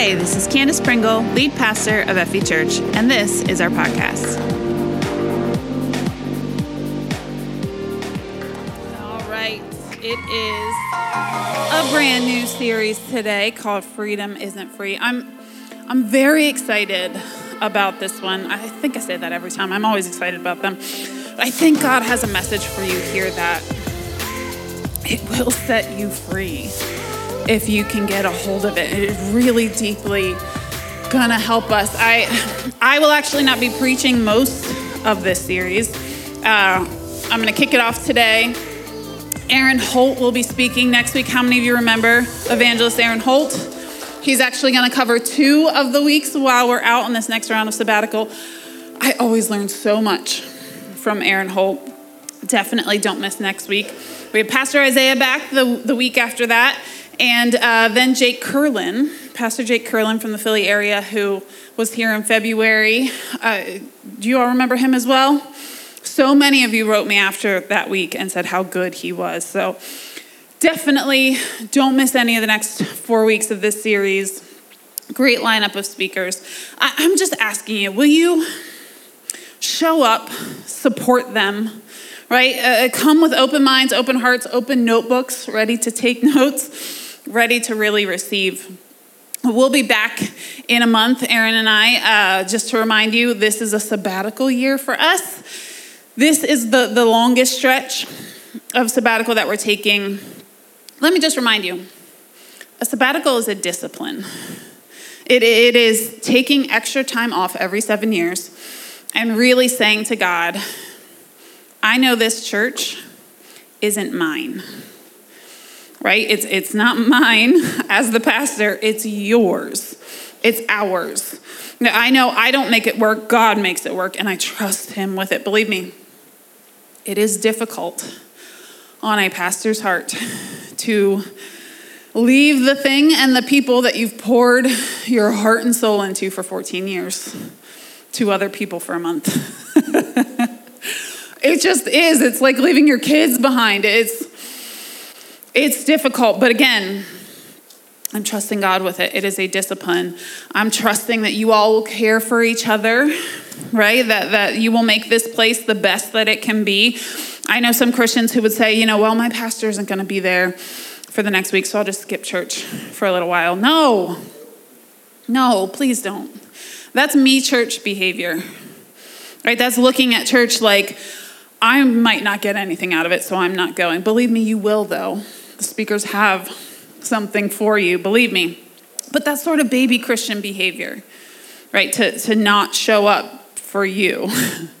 Hey, this is Candace Pringle, lead pastor of FV Church, and this is our podcast. All right, it is a brand new series today called Freedom Isn't Free. I'm I'm very excited about this one. I think I say that every time. I'm always excited about them. I think God has a message for you here that it will set you free if you can get a hold of it. It is really deeply gonna help us. I I will actually not be preaching most of this series. Uh, I'm gonna kick it off today. Aaron Holt will be speaking next week. How many of you remember evangelist Aaron Holt? He's actually gonna cover two of the weeks while we're out on this next round of sabbatical. I always learn so much from Aaron Holt. Definitely don't miss next week. We have Pastor Isaiah back the, the week after that. And uh, then Jake Curlin, Pastor Jake Curlin from the Philly area, who was here in February. Uh, do you all remember him as well? So many of you wrote me after that week and said how good he was. So definitely don't miss any of the next four weeks of this series. Great lineup of speakers. I- I'm just asking you, will you show up, support them? right? Uh, come with open minds, open hearts, open notebooks, ready to take notes, ready to really receive. We'll be back in a month, Aaron and I. Uh, just to remind you, this is a sabbatical year for us. This is the, the longest stretch of sabbatical that we're taking. Let me just remind you a sabbatical is a discipline, it, it is taking extra time off every seven years and really saying to God, I know this church isn't mine. Right? It's it's not mine as the pastor, it's yours. It's ours. Now, I know I don't make it work, God makes it work, and I trust Him with it. Believe me, it is difficult on a pastor's heart to leave the thing and the people that you've poured your heart and soul into for 14 years to other people for a month. It just is. It's like leaving your kids behind. It's it's difficult, but again, I'm trusting God with it. It is a discipline. I'm trusting that you all will care for each other, right? That that you will make this place the best that it can be. I know some Christians who would say, you know, well, my pastor isn't going to be there for the next week, so I'll just skip church for a little while. No. No, please don't. That's me church behavior. Right? That's looking at church like I might not get anything out of it, so I'm not going. Believe me, you will, though. The speakers have something for you, believe me. But that's sort of baby Christian behavior, right? To, to not show up for you.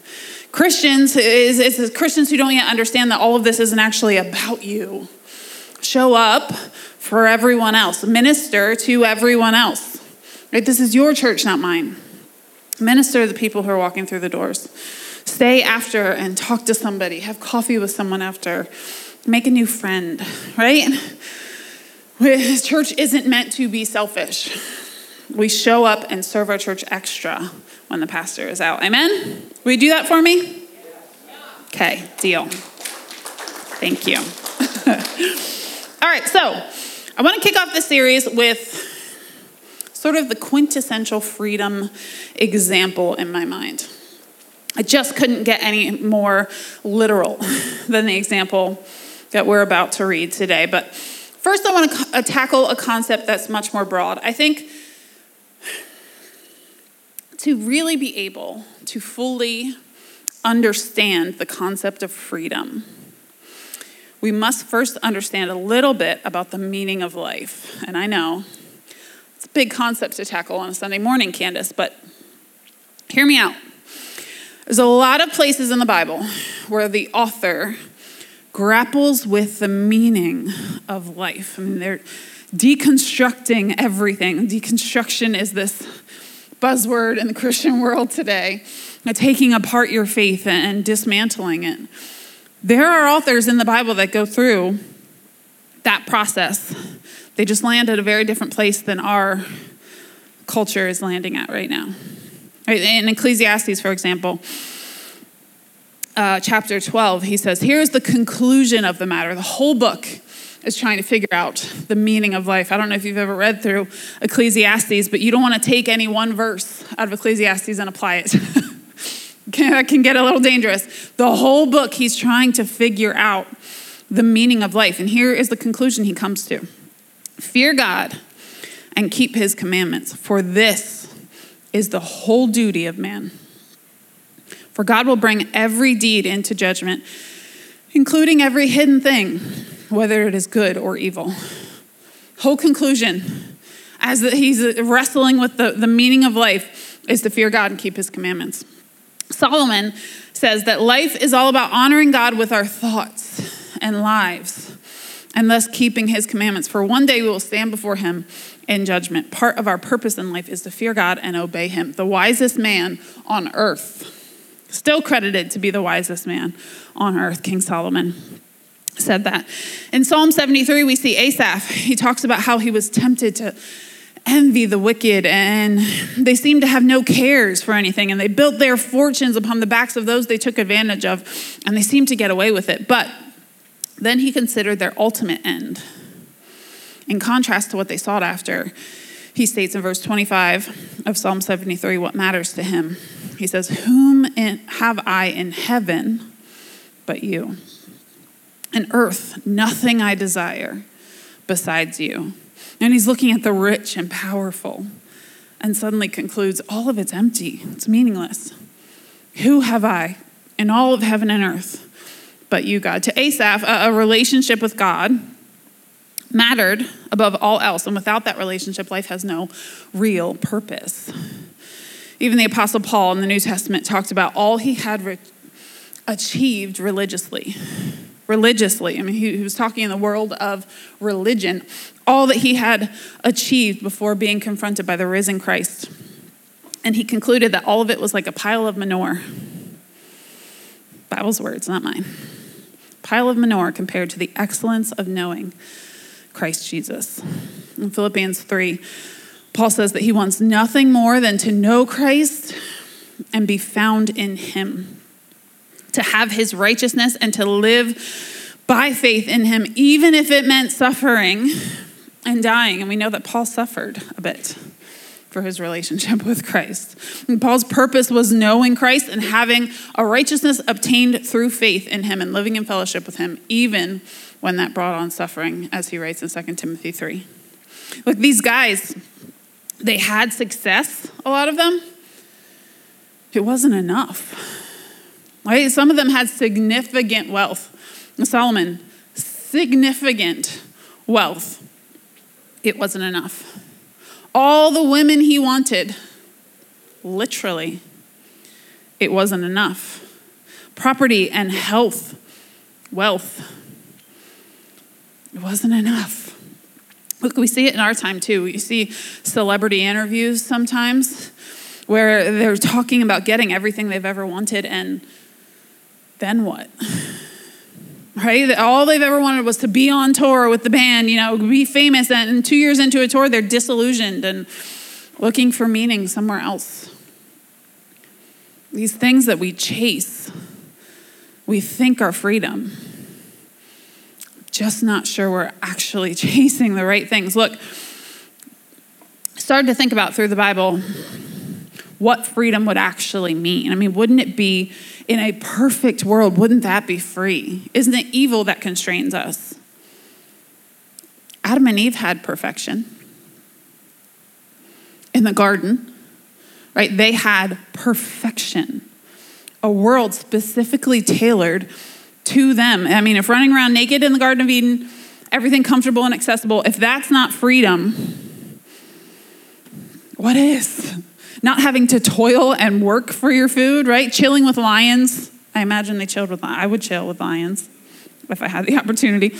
Christians is, is Christians who don't yet understand that all of this isn't actually about you. Show up for everyone else. Minister to everyone else. Right? This is your church, not mine. Minister to the people who are walking through the doors. Stay after and talk to somebody. Have coffee with someone after. Make a new friend, right? Church isn't meant to be selfish. We show up and serve our church extra when the pastor is out. Amen? Will you do that for me? Okay, deal. Thank you. All right, so I want to kick off this series with sort of the quintessential freedom example in my mind. I just couldn't get any more literal than the example that we're about to read today. But first, I want to uh, tackle a concept that's much more broad. I think to really be able to fully understand the concept of freedom, we must first understand a little bit about the meaning of life. And I know it's a big concept to tackle on a Sunday morning, Candace, but hear me out. There's a lot of places in the Bible where the author grapples with the meaning of life. I mean, they're deconstructing everything. Deconstruction is this buzzword in the Christian world today, uh, taking apart your faith and dismantling it. There are authors in the Bible that go through that process. They just land at a very different place than our culture is landing at right now. In Ecclesiastes, for example, uh, chapter 12, he says, Here's the conclusion of the matter. The whole book is trying to figure out the meaning of life. I don't know if you've ever read through Ecclesiastes, but you don't want to take any one verse out of Ecclesiastes and apply it. that can get a little dangerous. The whole book, he's trying to figure out the meaning of life. And here is the conclusion he comes to Fear God and keep his commandments, for this is the whole duty of man. For God will bring every deed into judgment, including every hidden thing, whether it is good or evil. Whole conclusion, as he's wrestling with the, the meaning of life, is to fear God and keep his commandments. Solomon says that life is all about honoring God with our thoughts and lives, and thus keeping his commandments. For one day we will stand before him in judgment. Part of our purpose in life is to fear God and obey him. The wisest man on earth, still credited to be the wisest man on earth, King Solomon said that. In Psalm 73, we see Asaph. He talks about how he was tempted to envy the wicked and they seemed to have no cares for anything and they built their fortunes upon the backs of those they took advantage of and they seemed to get away with it. But then he considered their ultimate end. In contrast to what they sought after, he states in verse 25 of Psalm 73 what matters to him. He says, Whom have I in heaven but you? And earth, nothing I desire besides you. And he's looking at the rich and powerful and suddenly concludes all of it's empty, it's meaningless. Who have I in all of heaven and earth but you, God. To Asaph, a, relationship with God mattered above all else. And without that relationship, life has no real purpose. Even the Apostle Paul in the New Testament talked about all he had re- achieved religiously. Religiously. I mean, he, he was talking in the world of religion. All that he had achieved before being confronted by the risen Christ. And he concluded that all of it was like a pile of manure. Bible's words, not mine pile of manure compared to the excellence of knowing Christ Jesus. In Philippians 3, Paul says that he wants nothing more than to know Christ and be found in him, to have his righteousness and to live by faith in him, even if it meant suffering and dying. And we know that Paul suffered a bit for his relationship with Christ. And Paul's purpose was knowing Christ and having a righteousness obtained through faith in him and living in fellowship with him, even when that brought on suffering, as he writes in 2 Timothy 3. Look, these guys, they had success, a lot of them. It wasn't enough. Right? Some of them had significant wealth. Solomon, significant wealth. It wasn't enough all the women he wanted. Literally, it wasn't enough. Property and health, wealth, it wasn't enough. Look, we see it in our time too. You see celebrity interviews sometimes where they're talking about getting everything they've ever wanted, and then what? right? All they've ever wanted was to be on tour with the band, you know, be famous. And two years into a tour, they're disillusioned and looking for meaning somewhere else. These things that we chase, we think are freedom. Just not sure we're actually chasing the right things. Look, started to think about through the Bible what freedom would actually mean. I mean, wouldn't it be in a perfect world, wouldn't that be free? Isn't it evil that constrains us? Adam and Eve had perfection in the garden, right? They had perfection, a world specifically tailored to them. I mean, if running around naked in the Garden of Eden, everything comfortable and accessible, if that's not freedom, what is? not having to toil and work for your food, right? Chilling with lions. I imagine they chilled with I would chill with lions if I had the opportunity.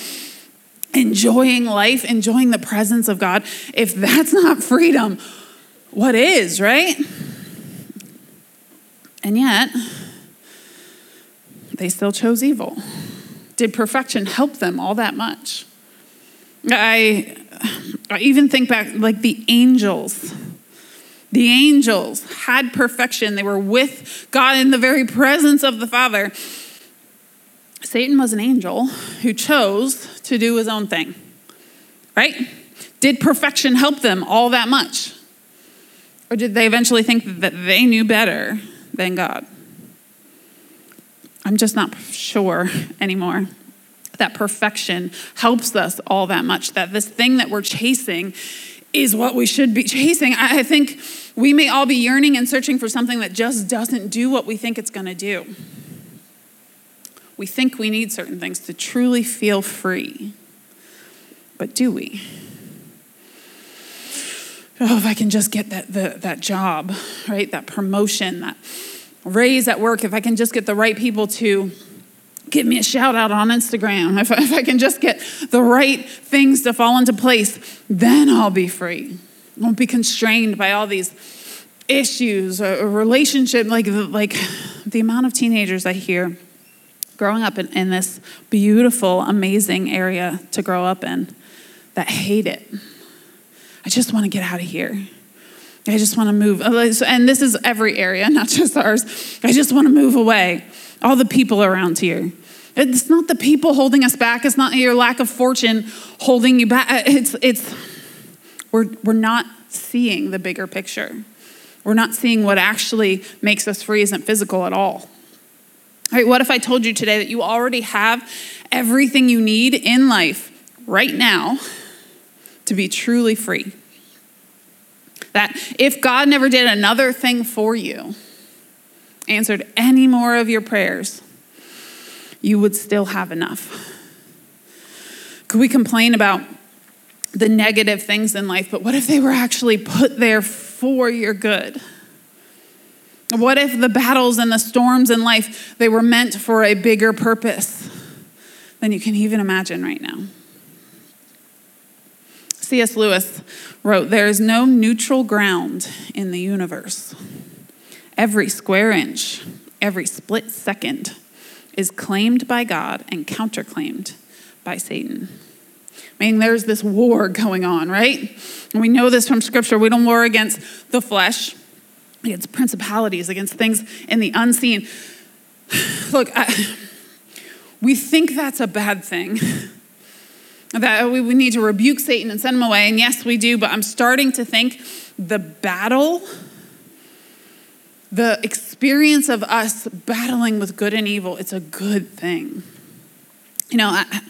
Enjoying life, enjoying the presence of God. If that's not freedom, what is, right? And yet, they still chose evil. Did perfection help them all that much? I, I even think back, like the angels the angels had perfection. They were with God in the very presence of the Father. Satan was an angel who chose to do his own thing, right? Did perfection help them all that much? Or did they eventually think that they knew better than God? I'm just not sure anymore that perfection helps us all that much, that this thing that we're chasing is what we should be chasing. I think we may all be yearning and searching for something that just doesn't do what we think it's going to do. We think we need certain things to truly feel free. But do we? Oh, if I can just get that, the, that job, right? That promotion, that raise at work, if I can just get the right people to give me a shout out on Instagram, if, if I can just get the right things to fall into place, then I'll be free. I won't be constrained by all these issues or relationship, like, like the amount of teenagers I hear growing up in, in this beautiful, amazing area to grow up in that hate it. I just want to get out of here. I just want to move. Oh, and this is every area, not just ours. I just want to move away. All the people around here. It's not the people holding us back. It's not your lack of fortune holding you back. Uh, it's, it's we're, we're not seeing the bigger picture. We're not seeing what actually makes us free isn't physical at all. All right, what if I told you today that you already have everything you need in life right now to be truly free? That if God never did another thing for you, answered any more of your prayers, you would still have enough. Could we complain about the negative things in life, but what if they were actually put there for your good? What if the battles and the storms in life they were meant for a bigger purpose than you can even imagine right now? C.S. Lewis wrote, There is no neutral ground in the universe. Every square inch, every split second is claimed by God and counterclaimed by Satan. Meaning there's this war going on, right? And we know this from Scripture. We don't war against the flesh, against principalities, against things in the unseen. Look, I, we think that's a bad thing. That we, need to rebuke Satan and send him away. And yes, we do, but I'm starting to think the battle, the experience of us battling with good and evil, it's a good thing. You know, I,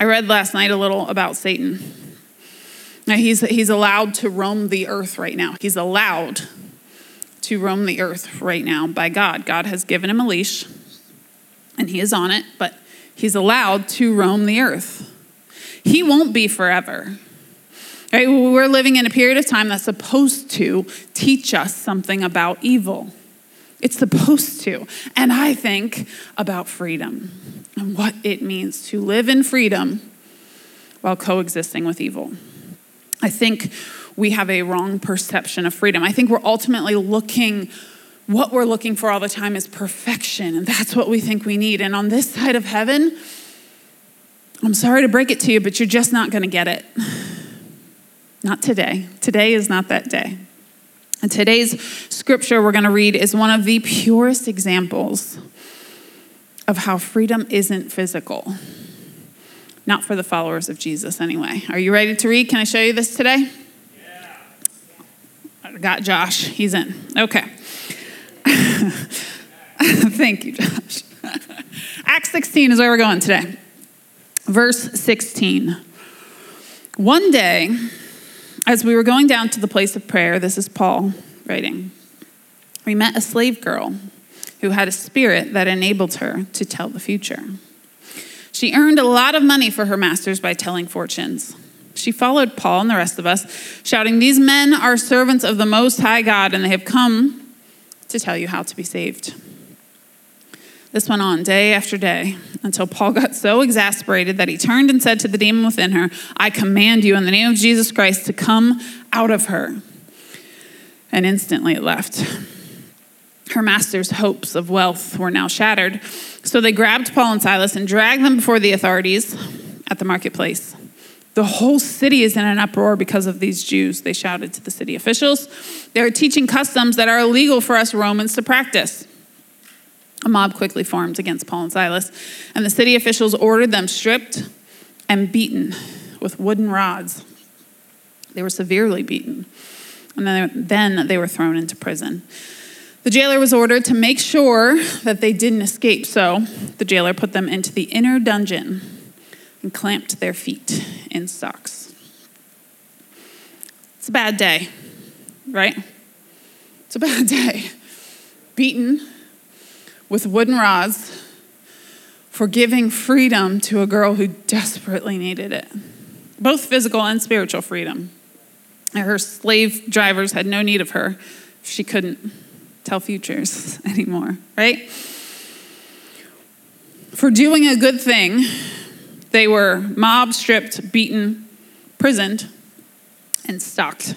I read last night a little about Satan. Now, he's, he's allowed to roam the earth right now. He's allowed to roam the earth right now by God. God has given him a leash, and he is on it, but he's allowed to roam the earth. He won't be forever. Right? We're living in a period of time that's supposed to teach us something about evil. It's supposed to. And I think about freedom and what it means to live in freedom while coexisting with evil. I think we have a wrong perception of freedom. I think we're ultimately looking, what we're looking for all the time is perfection, and that's what we think we need. And on this side of heaven, I'm sorry to break it to you, but you're just not going to get it. Not today. Today is not that day. And today's scripture we're going to read is one of the purest examples of how freedom isn't physical. Not for the followers of Jesus, anyway. Are you ready to read? Can I show you this today? got Josh. He's in. Okay. Thank you, Josh. Acts 16 is where we're going today. Verse 16. One day, as we were going down to the place of prayer, this is Paul writing, we met a slave girl who had a spirit that enabled her to tell the future. She earned a lot of money for her masters by telling fortunes. She followed Paul and the rest of us, shouting, These men are servants of the Most High God, and they have come to tell you how to be saved. This went on day after day until Paul got so exasperated that he turned and said to the demon within her, I command you in the name of Jesus Christ to come out of her. And instantly it left. Her master's hopes of wealth were now shattered, so they grabbed Paul and Silas and dragged them before the authorities at the marketplace. The whole city is in an uproar because of these Jews, they shouted to the city officials. They're teaching customs that are illegal for us Romans to practice. A mob quickly formed against Paul and Silas, and the city officials ordered them stripped and beaten with wooden rods. They were severely beaten. And then they were thrown into prison. The jailer was ordered to make sure that they didn't escape, so the jailer put them into the inner dungeon and clamped their feet in stocks. It's a bad day, right? It's a bad day. Beaten with wooden rods for giving freedom to a girl who desperately needed it both physical and spiritual freedom. Her slave drivers had no need of her. She couldn't tell futures anymore, right? For doing a good thing, they were mob stripped, beaten, prisoned, and stocked.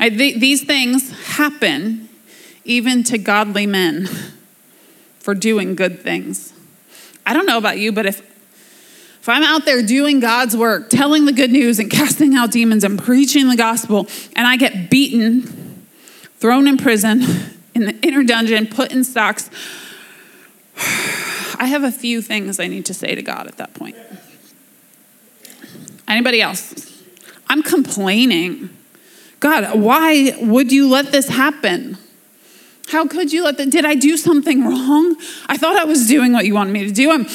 These things happen even to godly men for doing good things. I don't know about you, but if if I'm out there doing God's work, telling the good news and casting out demons and preaching the gospel, and I get beaten, thrown in prison, in the inner dungeon, put in stocks, I have a few things I need to say to God at that point. Anybody else? I'm complaining. God, why would you let this happen? How could you let that? Did I do something wrong? I thought I was doing what you wanted me to do. I'm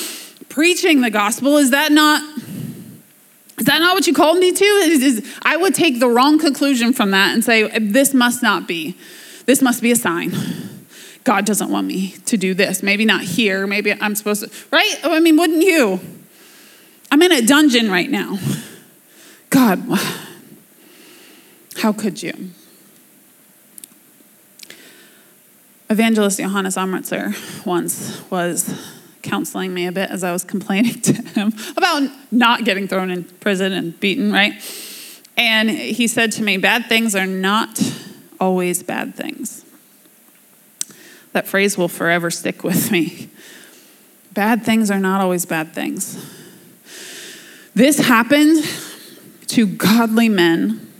preaching the gospel. Is that not? Is that not what you called me to? Is, is, I would take the wrong conclusion from that and say, this must not be. This must be a sign. God doesn't want me to do this. Maybe not here. Maybe I'm supposed to, right? I mean, wouldn't you? I'm in a dungeon right now. God, how could you? Evangelist Johannes Amritzer once was counseling me a bit as I was complaining to him about not getting thrown in prison and beaten, right? And he said to me, Bad things are not always bad things. That phrase will forever stick with me. Bad things are not always bad things. This happened to godly men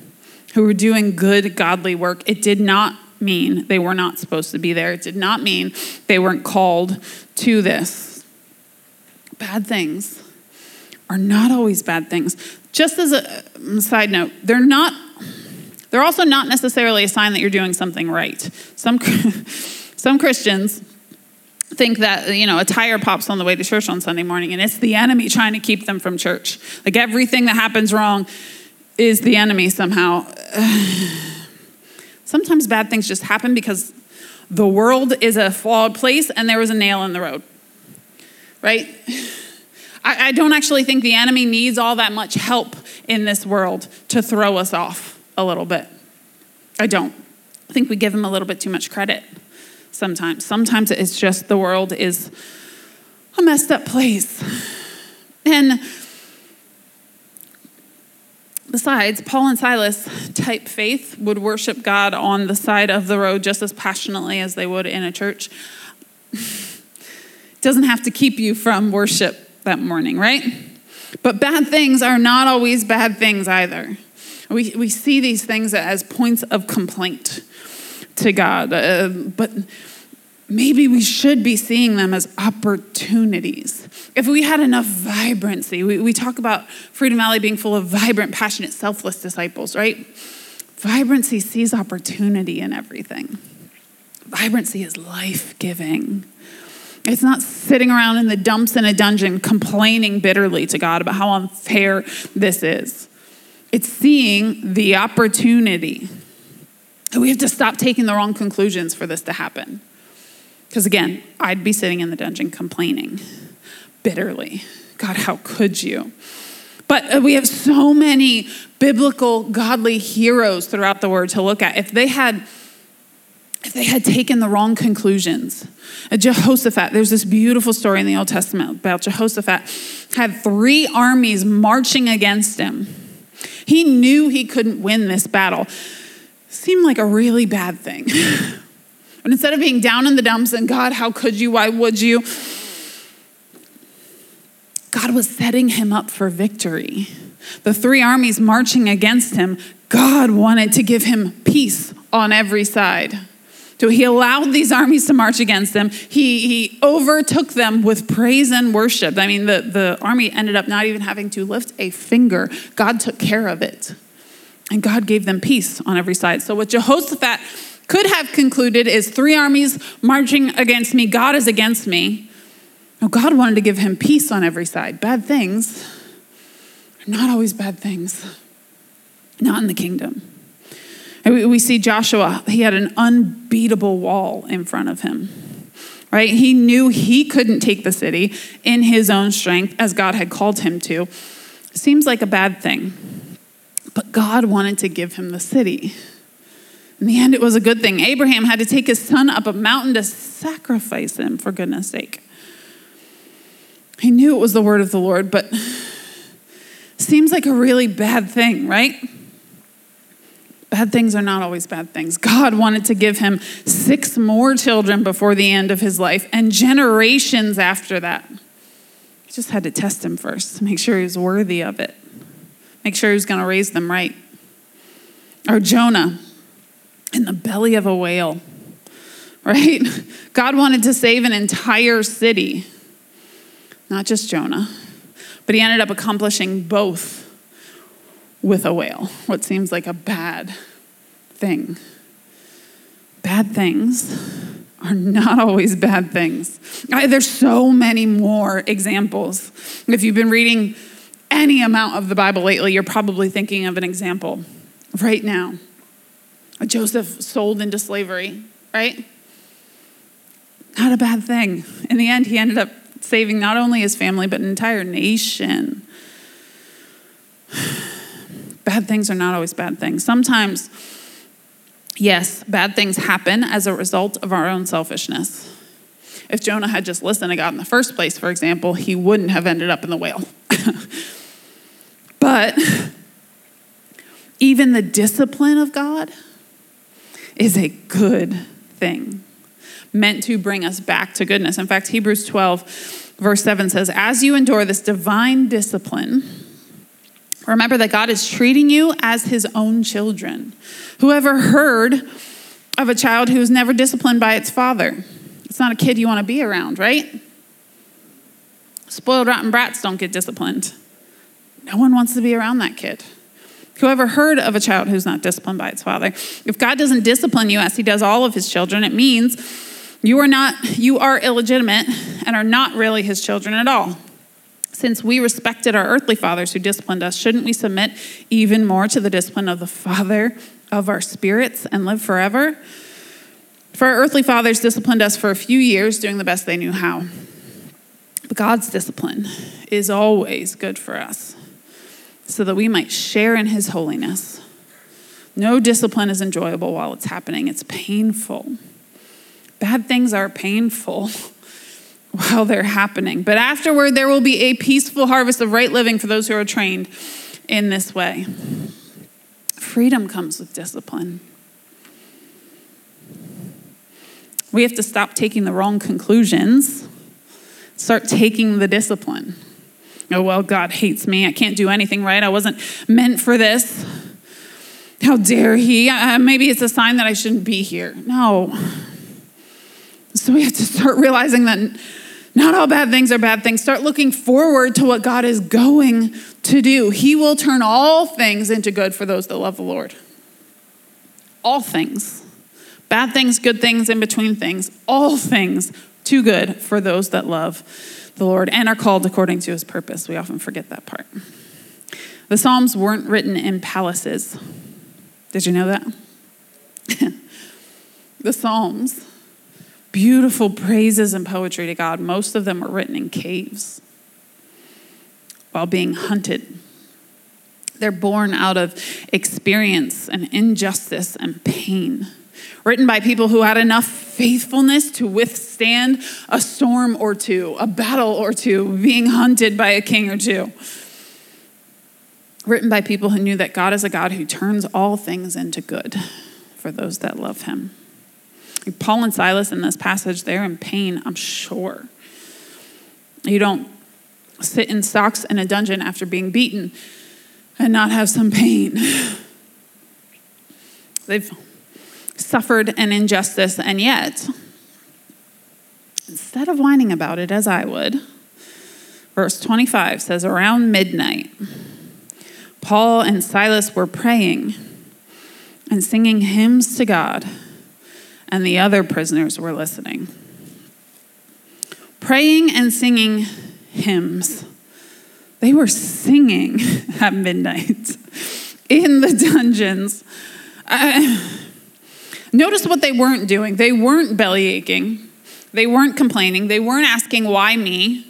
who were doing good, godly work. It did not mean they were not supposed to be there. It did not mean they weren't called to this bad things are not always bad things. Just as a side note, they're not they're also not necessarily a sign that you're doing something right. Some some Christians think that you know a tire pops on the way to church on Sunday morning and it's the enemy trying to keep them from church. Like everything that happens wrong is the enemy somehow. Sometimes bad things just happen because the world is a flawed place and there was a nail in the road. Right? I, I don't actually think the enemy needs all that much help in this world to throw us off a little bit. I don't. I think we give him a little bit too much credit sometimes. Sometimes it's just the world is a messed up place. And besides, Paul and Silas type faith would worship God on the side of the road just as passionately as they would in a church. it doesn't have to keep you from worship that morning, right? But bad things are not always bad things either. We, we see these things as points of complaint to God, uh, but maybe we should be seeing them as opportunities. If we had enough vibrancy, we, we talk about Freedom Valley being full of vibrant, passionate, selfless disciples, right? Vibrancy sees opportunity in everything. Vibrancy is life giving. It's not sitting around in the dumps in a dungeon complaining bitterly to God about how unfair this is. It's seeing the opportunity. We have to stop taking the wrong conclusions for this to happen. Because again, I'd be sitting in the dungeon complaining bitterly. God, how could you? But uh, we have so many biblical, godly heroes throughout the word to look at. If they had if they had taken the wrong conclusions. Jehoshaphat, there's this beautiful story in the Old Testament about Jehoshaphat, had three armies marching against him. He knew he couldn't win this battle. Seemed like a really bad thing. but instead of being down in the dumps and God, how could you? Why would you? God was setting him up for victory. The three armies marching against him, God wanted to give him peace on every side. So he allowed these armies to march against them. He, he overtook them with praise and worship. I mean, the, the army ended up not even having to lift a finger. God took care of it. And God gave them peace on every side. So, what Jehoshaphat could have concluded is three armies marching against me, God is against me. No, God wanted to give him peace on every side. Bad things are not always bad things, not in the kingdom. We see Joshua, he had an unbeatable wall in front of him, right? He knew he couldn't take the city in his own strength as God had called him to. Seems like a bad thing, but God wanted to give him the city. In the end, it was a good thing. Abraham had to take his son up a mountain to sacrifice him, for goodness sake. He knew it was the word of the Lord, but seems like a really bad thing, right? Bad things are not always bad things. God wanted to give him six more children before the end of his life and generations after that. He just had to test him first to make sure he was worthy of it, make sure he was going to raise them right. Or Jonah in the belly of a whale, right? God wanted to save an entire city, not just Jonah, but he ended up accomplishing both with a whale, what seems like a bad thing. Bad things are not always bad things. I, there's so many more examples. If you've been reading any amount of the Bible lately, you're probably thinking of an example right now. Joseph sold into slavery, right? Not a bad thing. In the end, he ended up saving not only his family, but an entire nation. bad things are not always bad things. Sometimes, yes, bad things happen as a result of our own selfishness. If Jonah had just listened to God in the first place, for example, he wouldn't have ended up in the whale. but even the discipline of God is a good thing, meant to bring us back to goodness. In fact, Hebrews 12, verse 7 says, As you endure this divine discipline, Remember that God is treating you as his own children. Whoever heard of a child who was never disciplined by its father? It's not a kid you want to be around, right? Spoiled, rotten brats don't get disciplined. No one wants to be around that kid. Whoever heard of a child who's not disciplined by its father? If God doesn't discipline you as he does all of his children, it means you are not you are illegitimate and are not really his children at all. Since we respected our earthly fathers who disciplined us, shouldn't we submit even more to the discipline of the Father of our spirits and live forever? For our earthly fathers disciplined us for a few years, doing the best they knew how. But God's discipline is always good for us, so that we might share in His holiness. No discipline is enjoyable while it's happening, it's painful. Bad things are painful. while they're happening. But afterward, there will be a peaceful harvest of right living for those who are trained in this way. Freedom comes with discipline. We have to stop taking the wrong conclusions, start taking the discipline. Oh, well, God hates me. I can't do anything right. I wasn't meant for this. How dare he? Uh, maybe it's a sign that I shouldn't be here. No. So we have to start realizing that not all bad things are bad things. Start looking forward to what God is going to do. He will turn all things into good for those that love the Lord. All things. Bad things, good things, in between things. All things too good for those that love the Lord and are called according to his purpose. We often forget that part. The Psalms weren't written in palaces. Did you know that? the Psalms beautiful praises and poetry to God. Most of them were written in caves while being hunted. They're born out of experience and injustice and pain. Written by people who had enough faithfulness to withstand a storm or two, a battle or two, being hunted by a king or two. Written by people who knew that God is a God who turns all things into good for those that love him. Paul and Silas in this passage, they're in pain, I'm sure. You don't sit in stocks in a dungeon after being beaten and not have some pain. They've suffered an injustice, and yet, instead of whining about it as I would, verse 25 says, Around midnight, Paul and Silas were praying and singing hymns to God, and the other prisoners were listening. Praying and singing hymns. They were singing at midnight in the dungeons. Uh, notice what they weren't doing. They weren't belly aching. They weren't complaining. They weren't asking, why me?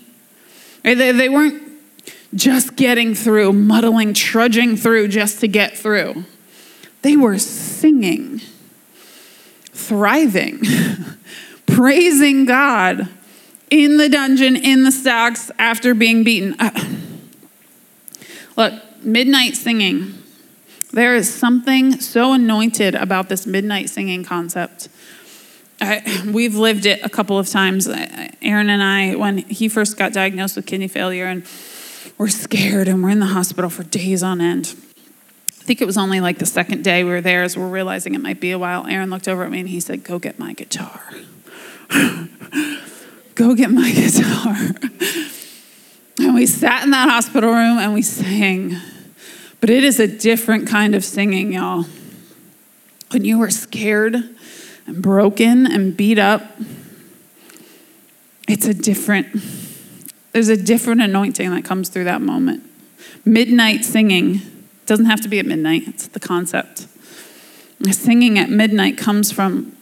They, they weren't just getting through, muddling, trudging through just to get through. They were singing, thriving, praising God in the dungeon, in the stocks, after being beaten. Uh, look, midnight singing. There is something so anointed about this midnight singing concept. I, we've lived it a couple of times. Aaron and I, when he first got diagnosed with kidney failure, and we're scared and we're in the hospital for days on end. I think it was only like the second day we were there as we're realizing it might be a while. Aaron looked over at me and he said, Go get my guitar. Go get my guitar. and we sat in that hospital room and we sang. But it is a different kind of singing, y'all. When you are scared and broken and beat up, it's a different, there's a different anointing that comes through that moment. Midnight singing doesn't have to be at midnight, it's the concept. Singing at midnight comes from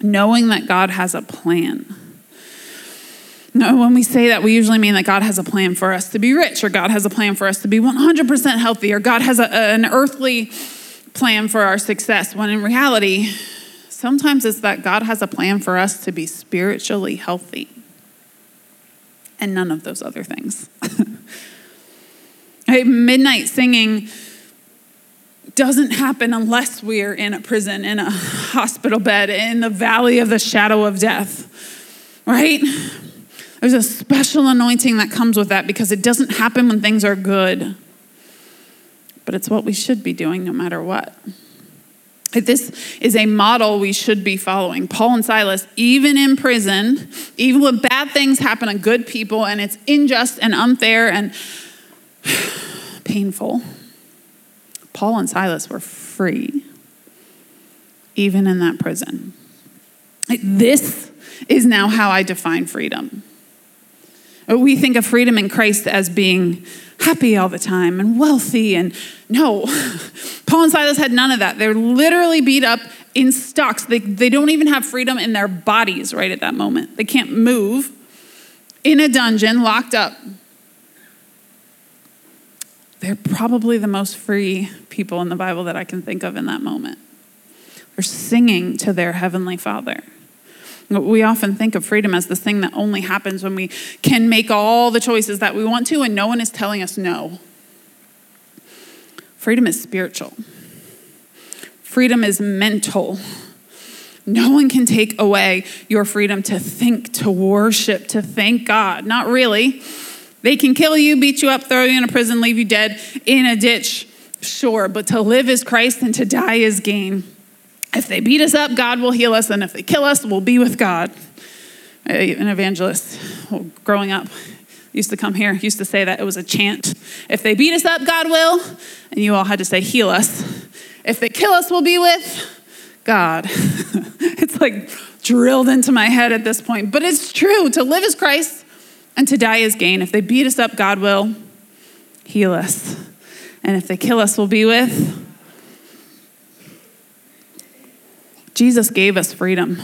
knowing that God has a plan. No, when we say that, we usually mean that God has a plan for us to be rich, or God has a plan for us to be 100% healthy, or God has a, an earthly plan for our success, when in reality, sometimes it's that God has a plan for us to be spiritually healthy, and none of those other things. hey, midnight singing doesn't happen unless we're in a prison, in a hospital bed, in the valley of the shadow of death, right? There's a special anointing that comes with that because it doesn't happen when things are good. But it's what we should be doing no matter what. This is a model we should be following. Paul and Silas, even in prison, even when bad things happen to good people and it's unjust and unfair and painful, Paul and Silas were free, even in that prison. This is now how I define freedom. Uh, we think of freedom in Christ as being happy all the time and wealthy. And no, Paul and Silas had none of that. They're literally beat up in stocks. They, they don't even have freedom in their bodies right at that moment. They can't move in a dungeon, locked up. They're probably the most free people in the Bible that I can think of in that moment. They're singing to their heavenly Father. We often think of freedom as this thing that only happens when we can make all the choices that we want to and no one is telling us no. Freedom is spiritual, freedom is mental. No one can take away your freedom to think, to worship, to thank God. Not really. They can kill you, beat you up, throw you in a prison, leave you dead in a ditch, sure, but to live is Christ and to die is gain. If they beat us up, God will heal us, and if they kill us, we'll be with God. An evangelist, growing up, used to come here, used to say that it was a chant. If they beat us up, God will, and you all had to say, heal us. If they kill us, we'll be with God. it's like drilled into my head at this point, but it's true. To live is Christ, and to die is gain. If they beat us up, God will heal us. And if they kill us, we'll be with Jesus gave us freedom.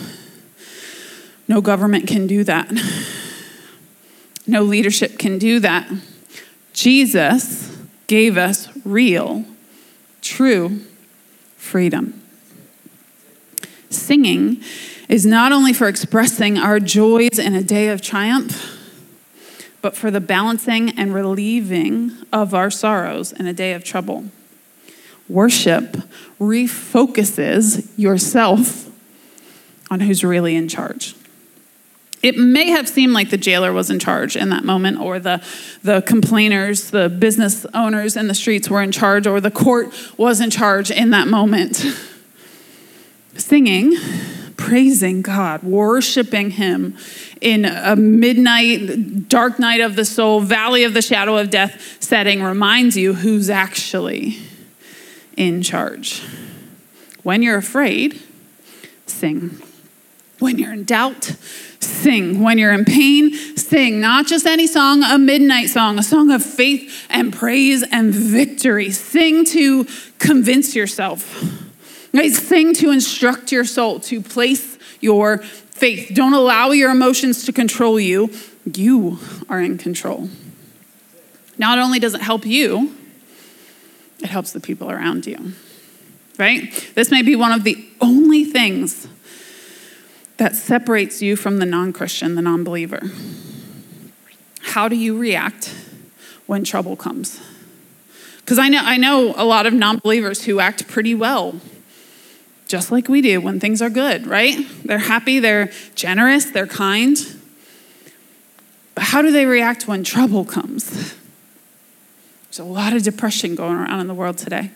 No government can do that. No leadership can do that. Jesus gave us real, true freedom. Singing is not only for expressing our joys in a day of triumph, but for the balancing and relieving of our sorrows in a day of trouble. Worship refocuses yourself on who's really in charge. It may have seemed like the jailer was in charge in that moment, or the, the complainers, the business owners in the streets were in charge, or the court was in charge in that moment. singing, praising God, worshiping Him in a midnight, dark night of the soul, valley of the shadow of death setting reminds you who's actually in charge. When you're afraid, sing. When you're in doubt, sing. When you're in pain, sing. Not just any song, a midnight song, a song of faith and praise and victory. Sing to convince yourself. Right? Sing to instruct your soul, to place your faith. Don't allow your emotions to control you. You are in control. Not only does it help you, it helps the people around you. Right? This may be one of the only things that separates you from the non Christian, the non believer. How do you react when trouble comes? Because I know, I know a lot of non believers who act pretty well, just like we do when things are good, right? They're happy, they're generous, they're kind. But how do they react when trouble comes? There's a lot of depression going around in the world today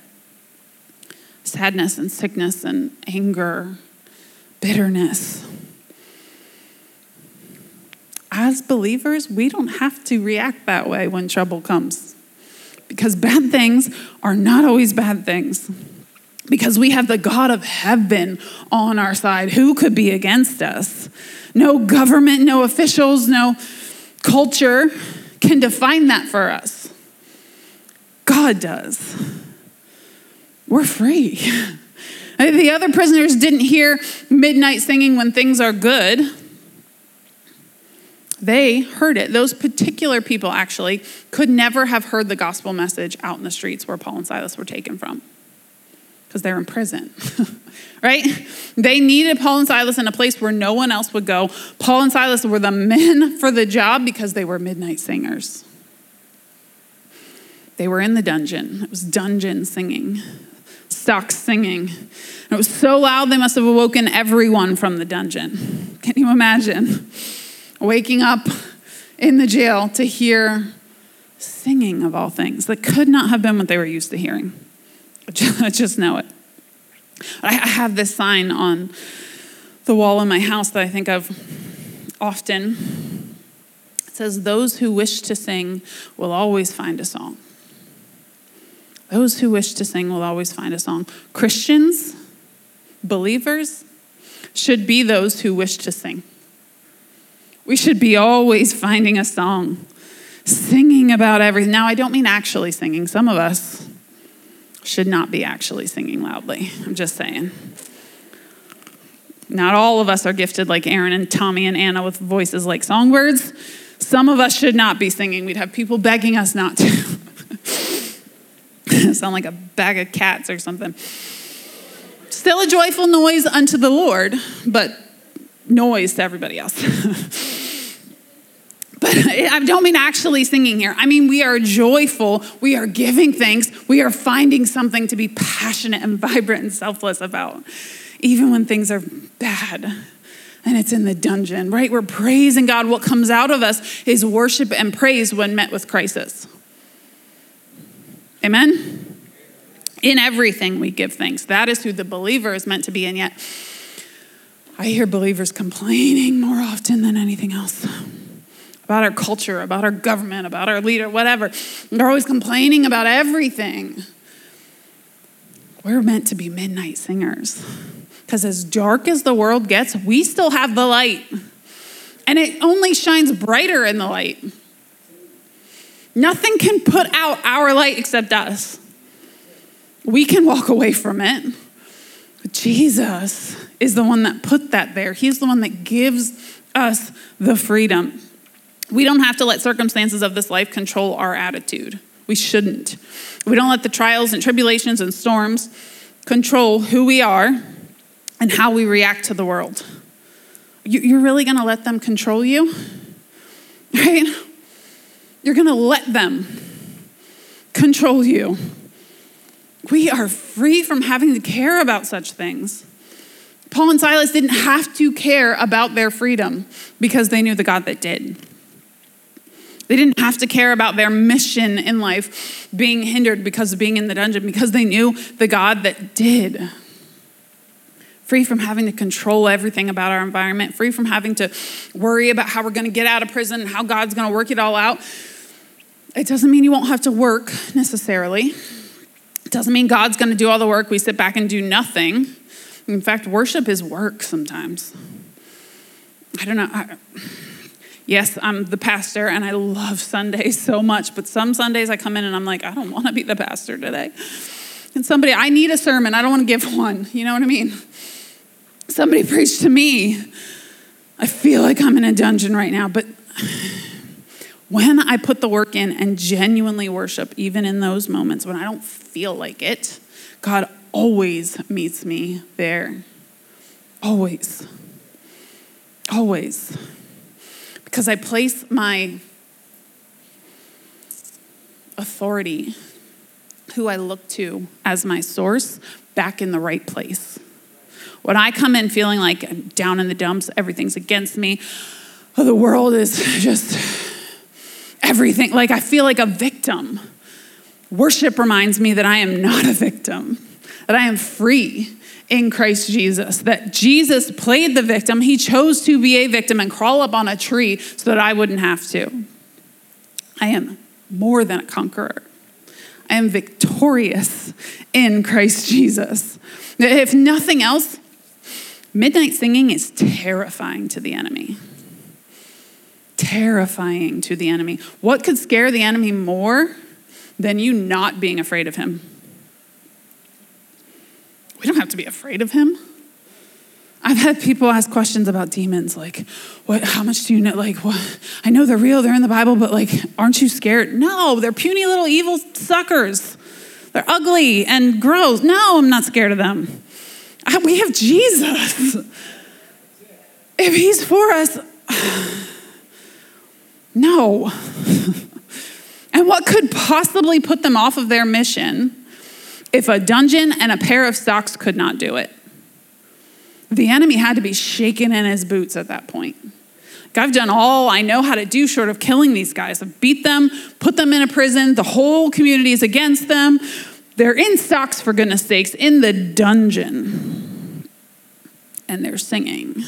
sadness and sickness and anger, bitterness as believers, we don't have to react that way when trouble comes. Because bad things are not always bad things. Because we have the God of heaven on our side. Who could be against us? No government, no officials, no culture can define that for us. God does. We're free. The other prisoners didn't hear midnight singing when things are good they heard it. Those particular people actually could never have heard the gospel message out in the streets where Paul and Silas were taken from because they're in prison, right? They needed Paul and Silas in a place where no one else would go. Paul and Silas were the men for the job because they were midnight singers. They were in the dungeon. It was dungeon singing, stock singing. And it was so loud they must have awoken everyone from the dungeon. Can you imagine? waking up in the jail to hear singing of all things that could not have been what they were used to hearing. I just know it. I have this sign on the wall in my house that I think of often. It says, Those who wish to sing will always find a song. Those who wish to sing will always find a song. Christians, believers, should be those who wish to sing. We should be always finding a song, singing about everything. Now, I don't mean actually singing. Some of us should not be actually singing loudly. I'm just saying. Not all of us are gifted like Aaron and Tommy and Anna with voices like songbirds. Some of us should not be singing. We'd have people begging us not to. Sound like a bag of cats or something. Still a joyful noise unto the Lord, but noise to everybody else. but I don't mean actually singing here. I mean, we are joyful. We are giving thanks. We are finding something to be passionate and vibrant and selfless about, even when things are bad and it's in the dungeon, right? We're praising God. What comes out of us is worship and praise when met with crisis. Amen? In everything, we give thanks. That is who the believer is meant to be. And yet, I hear believers complaining more often than anything else about our culture, about our government, about our leader, whatever. They're always complaining about everything. We're meant to be midnight singers. Because as dark as the world gets, we still have the light. And it only shines brighter in the light. Nothing can put out our light except us. We can walk away from it. But Jesus is the one that put that there. He's the one that gives us the freedom. We don't have to let circumstances of this life control our attitude. We shouldn't. We don't let the trials and tribulations and storms control who we are and how we react to the world. You're really going to let them control you? Right? You're going to let them control you. We are free from having to care about such things. Paul and Silas didn't have to care about their freedom because they knew the God that did. They didn't have to care about their mission in life being hindered because of being in the dungeon because they knew the God that did. free from having to control everything about our environment, free from having to worry about how we're going to get out of prison and how God's going to work it all out. It doesn't mean you won't have to work necessarily. It doesn't mean God's going to do all the work. We sit back and do nothing. In fact, worship is work sometimes. I don't know. I, yes, I'm the pastor and I love Sundays so much, but some Sundays I come in and I'm like, I don't want to be the pastor today. And somebody, I need a sermon. I don't want to give one. You know what I mean? Somebody preached to me. I feel like I'm in a dungeon right now, but when I put the work in and genuinely worship, even in those moments when I don't feel like it, God always meets me there. Always. Always. Because I place my authority, who I look to as my source, back in the right place. When I come in feeling like I'm down in the dumps, everything's against me, the world is just everything, like I feel like a victim. Worship reminds me that I am not a victim, that I am free in Christ Jesus, that Jesus played the victim. He chose to be a victim and crawl up on a tree so that I wouldn't have to. I am more than a conqueror. I am victorious in Christ Jesus. If nothing else, midnight singing is terrifying to the enemy. Terrifying to the enemy. What could scare the enemy more than you not being afraid of him? We don't have to be afraid of him. I've had people ask questions about demons, like, "What? How much do you know? Like, what? I know they're real, they're in the Bible, but like, aren't you scared?" No, they're puny little evil suckers. They're ugly and gross. No, I'm not scared of them. I, we have Jesus. If He's for us, no. and what could possibly put them off of their mission? if a dungeon and a pair of socks could not do it. The enemy had to be shaken in his boots at that point. I've done all I know how to do short of killing these guys. I've beat them, put them in a prison, the whole community is against them. They're in stocks, for goodness sakes, in the dungeon. And they're singing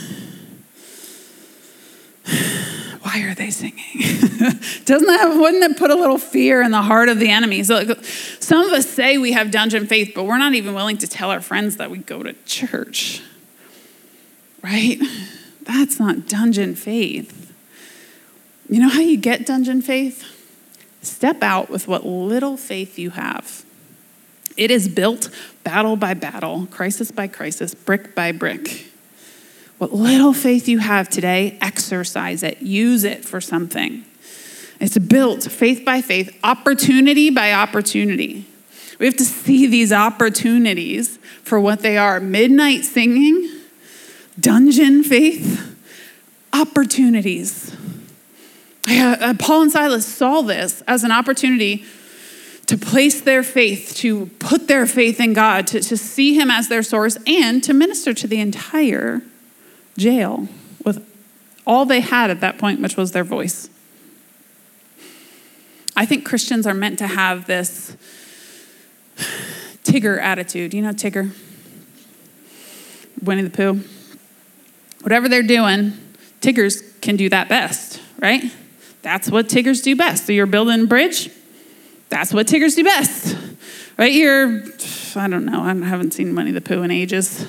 why are they singing? Doesn't that, wouldn't it put a little fear in the heart of the enemy? So some of us say we have dungeon faith, but we're not even willing to tell our friends that we go to church. Right? That's not dungeon faith. You know how you get dungeon faith? Step out with what little faith you have. It is built battle by battle, crisis by crisis, brick by brick. What little faith you have today, exercise it, use it for something. It's built faith by faith, opportunity by opportunity. We have to see these opportunities for what they are midnight singing, dungeon faith, opportunities. Uh, Paul and Silas saw this as an opportunity to place their faith, to put their faith in God, to, to see Him as their source, and to minister to the entire jail with all they had at that point, which was their voice. I think Christians are meant to have this Tigger attitude. You know Tigger? Winnie the Pooh. Whatever they're doing, Tiggers can do that best, right? That's what Tiggers do best. So you're building a bridge, that's what Tiggers do best, right? You're, I don't know, I haven't seen Winnie the Pooh in ages.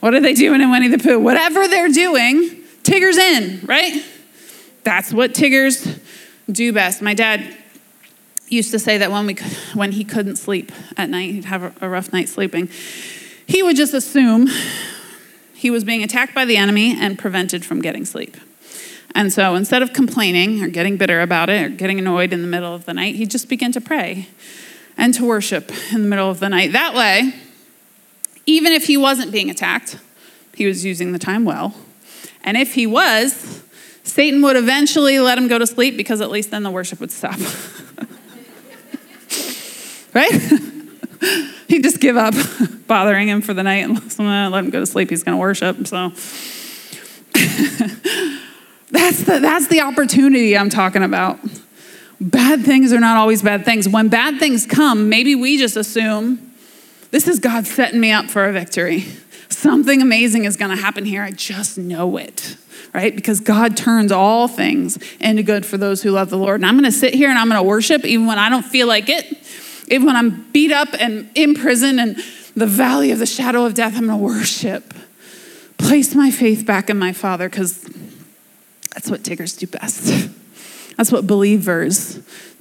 What are they doing in Winnie the Pooh? Whatever they're doing, Tigger's in, right? That's what Tiggers do best. My dad used to say that when, we, when he couldn't sleep at night, he'd have a rough night sleeping, he would just assume he was being attacked by the enemy and prevented from getting sleep. And so instead of complaining or getting bitter about it or getting annoyed in the middle of the night, he'd just begin to pray and to worship in the middle of the night. That way, even if he wasn't being attacked, he was using the time well. And if he was, Satan would eventually let him go to sleep because at least then the worship would stop. right? He'd just give up bothering him for the night and let him go to sleep. He's going to worship. So that's the, that's the opportunity I'm talking about. Bad things are not always bad things. When bad things come, maybe we just assume this is God setting me up for a victory. Something amazing is going to happen here. I just know it, right? Because God turns all things into good for those who love the Lord. And I'm going to sit here and I'm going to worship even when I don't feel like it, even when I'm beat up and in prison and the valley of the shadow of death, I'm going to worship. Place my faith back in my Father because that's what Tiggers do best. That's what believers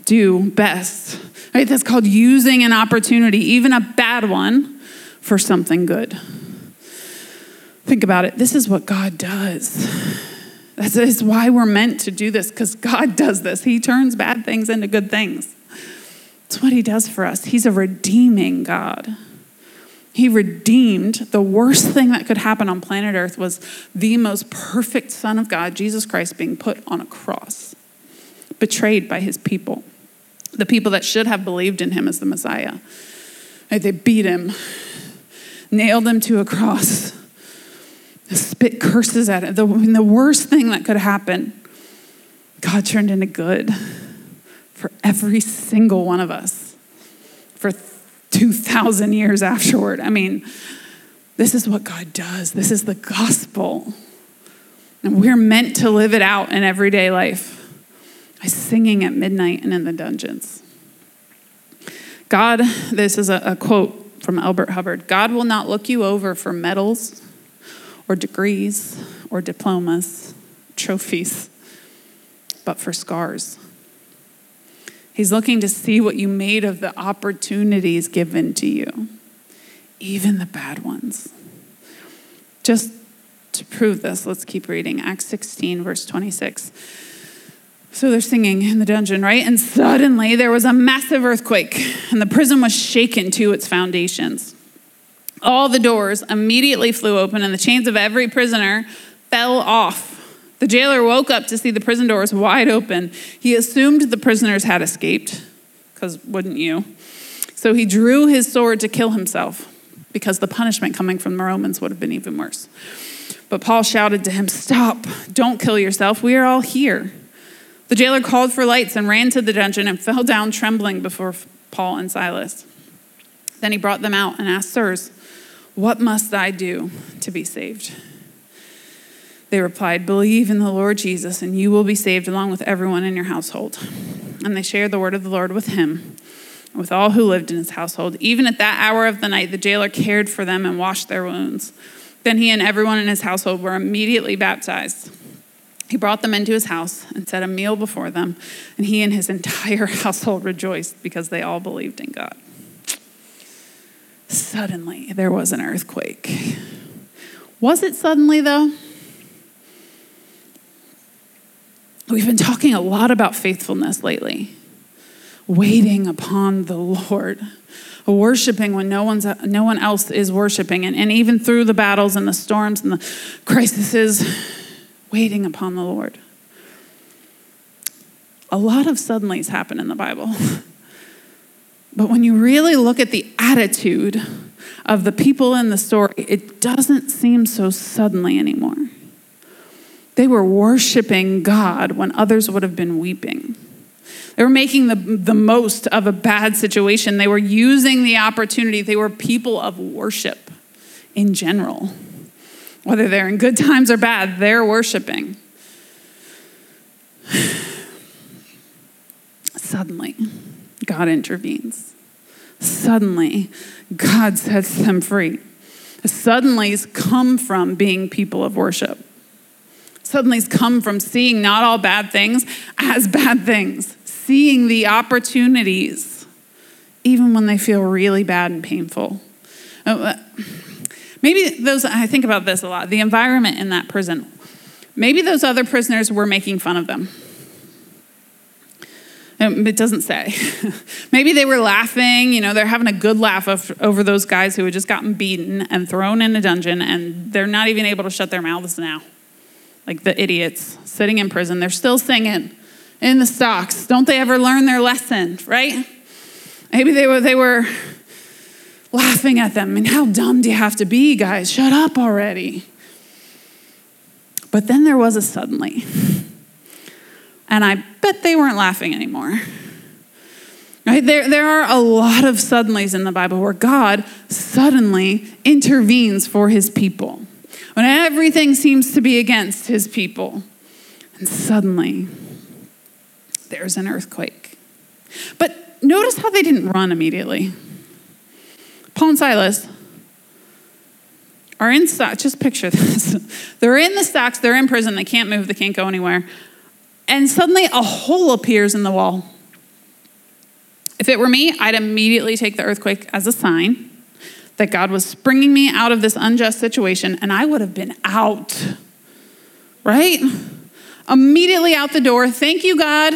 do best. Right? That's called using an opportunity, even a bad one, for something good. Think about it. This is what God does. This is why we're meant to do this, because God does this. He turns bad things into good things. It's what He does for us. He's a redeeming God. He redeemed the worst thing that could happen on planet Earth was the most perfect Son of God, Jesus Christ, being put on a cross, betrayed by His people, the people that should have believed in Him as the Messiah. They beat Him, nailed Him to a cross spit curses at him. The, the worst thing that could happen, God turned into good for every single one of us for 2,000 years afterward. I mean, this is what God does. This is the gospel. And we're meant to live it out in everyday life by singing at midnight and in the dungeons. God, this is a, a quote from Albert Hubbard God will not look you over for medals or degrees or diplomas, trophies, but for scars. He's looking to see what you made of the opportunities given to you, even the bad ones. Just to prove this, let's keep reading. Acts 16, verse 26. So they're singing in the dungeon, right? And suddenly there was a massive earthquake, and the prison was shaken to its foundations. All the doors immediately flew open, and the chains of every prisoner fell off. The jailer woke up to see the prison doors wide open. He assumed the prisoners had escaped, because wouldn't you? So he drew his sword to kill himself, because the punishment coming from the Romans would have been even worse. But Paul shouted to him, Stop, don't kill yourself. We are all here. The jailer called for lights and ran to the dungeon and fell down trembling before Paul and Silas. Then he brought them out and asked, Sirs, what must I do to be saved? They replied, Believe in the Lord Jesus, and you will be saved along with everyone in your household. And they shared the word of the Lord with him, with all who lived in his household. Even at that hour of the night, the jailer cared for them and washed their wounds. Then he and everyone in his household were immediately baptized. He brought them into his house and set a meal before them, and he and his entire household rejoiced because they all believed in God. Suddenly, there was an earthquake. Was it suddenly, though? We've been talking a lot about faithfulness lately, waiting upon the Lord, worshiping when no, one's, no one else is worshiping, and, and even through the battles and the storms and the crises, waiting upon the Lord. A lot of suddenlies happen in the Bible. But when you really look at the attitude of the people in the story, it doesn't seem so suddenly anymore. They were worshiping God when others would have been weeping. They were making the, the most of a bad situation. They were using the opportunity. They were people of worship in general. Whether they're in good times or bad, they're worshiping. Suddenly, God intervenes. Suddenly, God sets them free. Suddenly's come from being people of worship. Suddenly's come from seeing not all bad things as bad things, seeing the opportunities, even when they feel really bad and painful. Uh, uh, Maybe those, I think about this a lot, the environment in that prison. Maybe those other prisoners were making fun of them um, it doesn't say. Maybe they were laughing, you know, they're having a good laugh over those guys who had just gotten beaten and thrown in a dungeon, and they're not even able to shut their mouths now. Like the idiots sitting in prison. They're still singing in the stocks. Don't they ever learn their lesson, right? Maybe they were, they were laughing at them. I mean, how dumb do you have to be, guys? Shut up already. But then there was a suddenly. And I bet they weren't laughing anymore. Right? There, there are a lot of suddenlies in the Bible where God suddenly intervenes for his people. When everything seems to be against his people. And suddenly, there's an earthquake. But notice how they didn't run immediately. Paul and Silas are in stocks. Just picture this. they're in the stocks, they're in prison, they can't move, they can't go anywhere. And suddenly a hole appears in the wall. If it were me, I'd immediately take the earthquake as a sign that God was springing me out of this unjust situation, and I would have been out. Right? Immediately out the door. Thank you, God.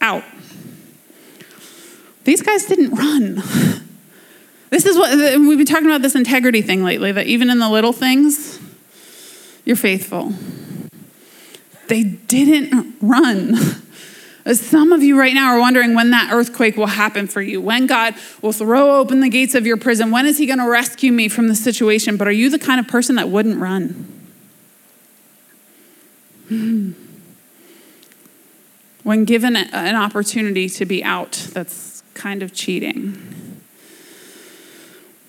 Out. These guys didn't run. This is what we've been talking about this integrity thing lately, that even in the little things, you're faithful. They didn't run. Some of you right now are wondering when that earthquake will happen for you, when God will throw open the gates of your prison. When is He going to rescue me from the situation? But are you the kind of person that wouldn't run? Hmm. When given an opportunity to be out, that's kind of cheating.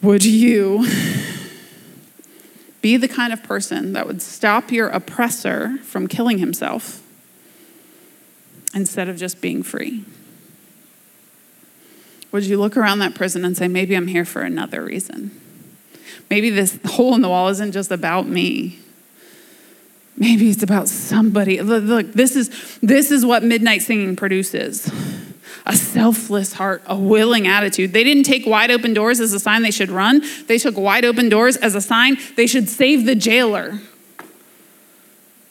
Would you be the kind of person that would stop your oppressor from killing himself instead of just being free? Would you look around that prison and say, maybe I'm here for another reason? Maybe this hole in the wall isn't just about me. Maybe it's about somebody. Look, this is, this is what midnight singing produces a selfless heart, a willing attitude. They didn't take wide open doors as a sign they should run, they took wide open doors as a sign they should save the jailer.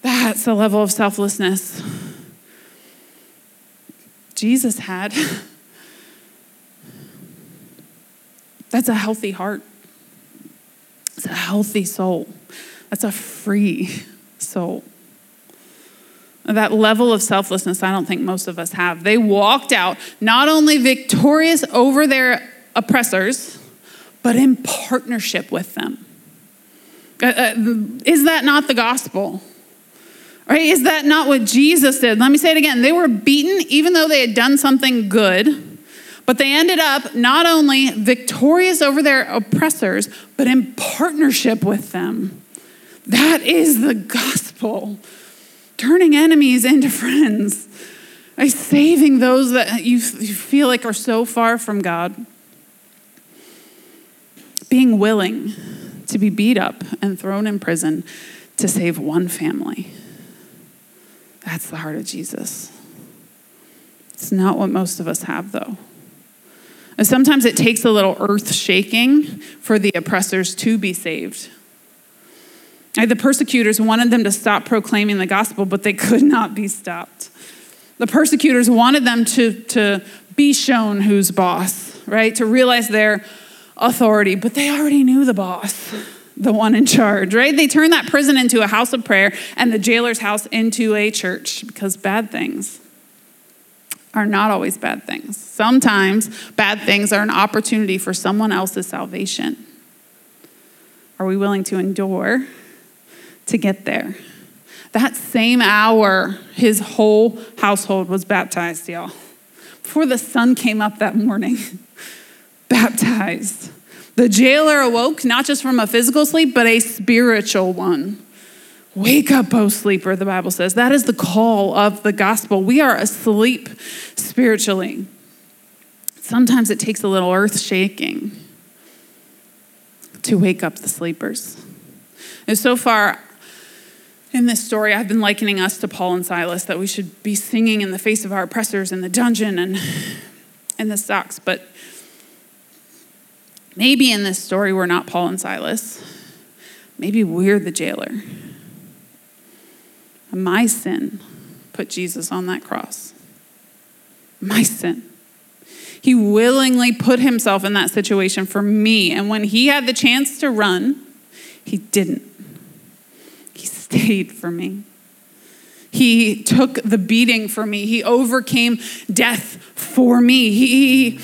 That's the level of selflessness Jesus had. That's a healthy heart. It's a healthy soul. That's a free soul. That level of selflessness, I don't think most of us have. They walked out not only victorious over their oppressors, but in partnership with them. Uh, uh, is that not the gospel? Right? Is that not what Jesus did? Let me say it again. They were beaten even though they had done something good, but they ended up not only victorious over their oppressors, but in partnership with them. That is the gospel turning enemies into friends, by saving those that you, you feel like are so far from God, being willing to be beat up and thrown in prison to save one family. That's the heart of Jesus. It's not what most of us have, though. Sometimes it takes a little earth shaking for the oppressors to be saved. The persecutors wanted them to stop proclaiming the gospel, but they could not be stopped. The persecutors wanted them to, to be shown who's boss, right? To realize their authority, but they already knew the boss, the one in charge, right? They turned that prison into a house of prayer and the jailer's house into a church because bad things are not always bad things. Sometimes bad things are an opportunity for someone else's salvation. Are we willing to endure to get there. That same hour, his whole household was baptized, y'all. Before the sun came up that morning, baptized. The jailer awoke not just from a physical sleep, but a spiritual one. Wake up, O sleeper, the Bible says. That is the call of the gospel. We are asleep spiritually. Sometimes it takes a little earth shaking to wake up the sleepers. And so far, in this story, I've been likening us to Paul and Silas, that we should be singing in the face of our oppressors in the dungeon and in the stocks. But maybe in this story, we're not Paul and Silas. Maybe we're the jailer. My sin put Jesus on that cross. My sin. He willingly put himself in that situation for me. And when he had the chance to run, he didn't stayed for me. He took the beating for me. He overcame death for me. He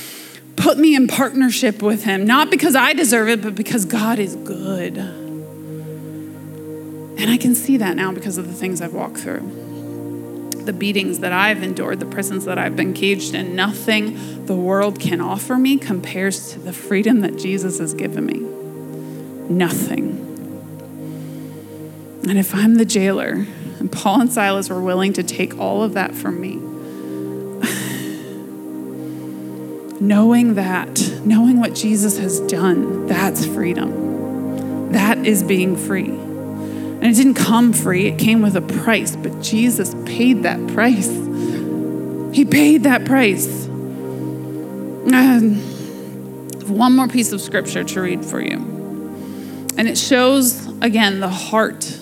put me in partnership with Him, not because I deserve it, but because God is good. And I can see that now because of the things I've walked through. the beatings that I've endured, the prisons that I've been caged in, nothing the world can offer me compares to the freedom that Jesus has given me. Nothing. And if I'm the jailer, and Paul and Silas were willing to take all of that from me, knowing that, knowing what Jesus has done, that's freedom. That is being free. And it didn't come free, it came with a price, but Jesus paid that price. He paid that price. And one more piece of scripture to read for you. And it shows, again, the heart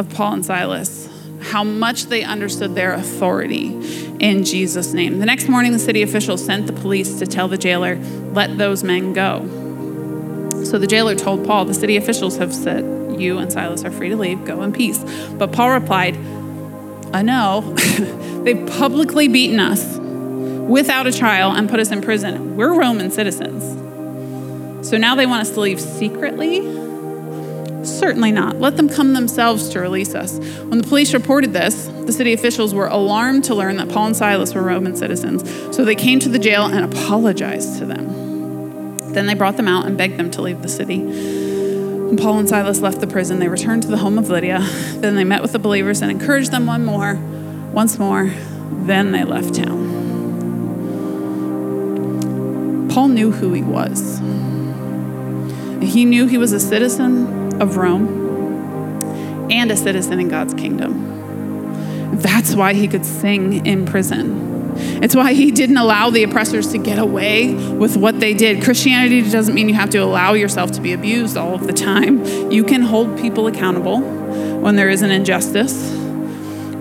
of Paul and Silas, how much they understood their authority in Jesus' name. The next morning, the city officials sent the police to tell the jailer, let those men go. So the jailer told Paul, the city officials have said, you and Silas are free to leave, go in peace. But Paul replied, I know. They've publicly beaten us without a trial and put us in prison. We're Roman citizens. So now they want us to leave secretly? Certainly not. Let them come themselves to release us. When the police reported this, the city officials were alarmed to learn that Paul and Silas were Roman citizens. So they came to the jail and apologized to them. Then they brought them out and begged them to leave the city. When Paul and Silas left the prison, they returned to the home of Lydia. Then they met with the believers and encouraged them one more, once more. Then they left town. Paul knew who he was. He knew he was a citizen of Rome and a citizen in God's kingdom. That's why he could sing in prison. It's why he didn't allow the oppressors to get away with what they did. Christianity doesn't mean you have to allow yourself to be abused all of the time. You can hold people accountable when there is an injustice.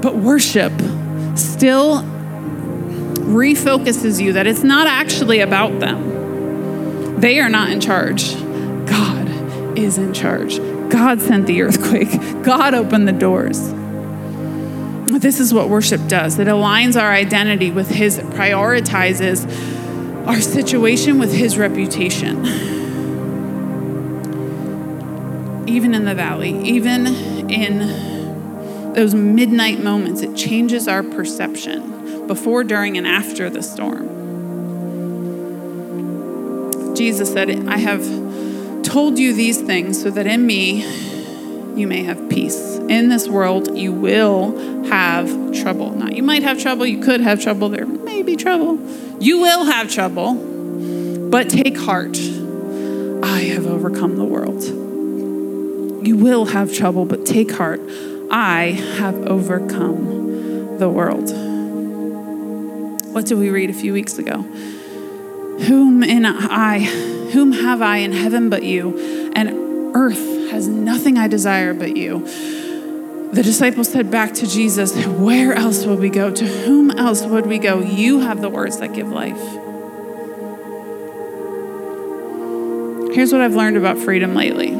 But worship still refocuses you that it's not actually about them. They are not in charge. God is in charge. God sent the earthquake, God opened the doors. This is what worship does it aligns our identity with His, it prioritizes our situation with His reputation. Even in the valley, even in those midnight moments, it changes our perception before, during, and after the storm. Jesus said, I have told you these things so that in me you may have peace. In this world, you will have trouble. Not you might have trouble, you could have trouble, there may be trouble. You will have trouble, but take heart. I have overcome the world. You will have trouble, but take heart. I have overcome the world. What did we read a few weeks ago? Whom in I, whom have I in heaven but you, and earth has nothing I desire but you. The disciples said back to Jesus, Where else would we go? To whom else would we go? You have the words that give life. Here's what I've learned about freedom lately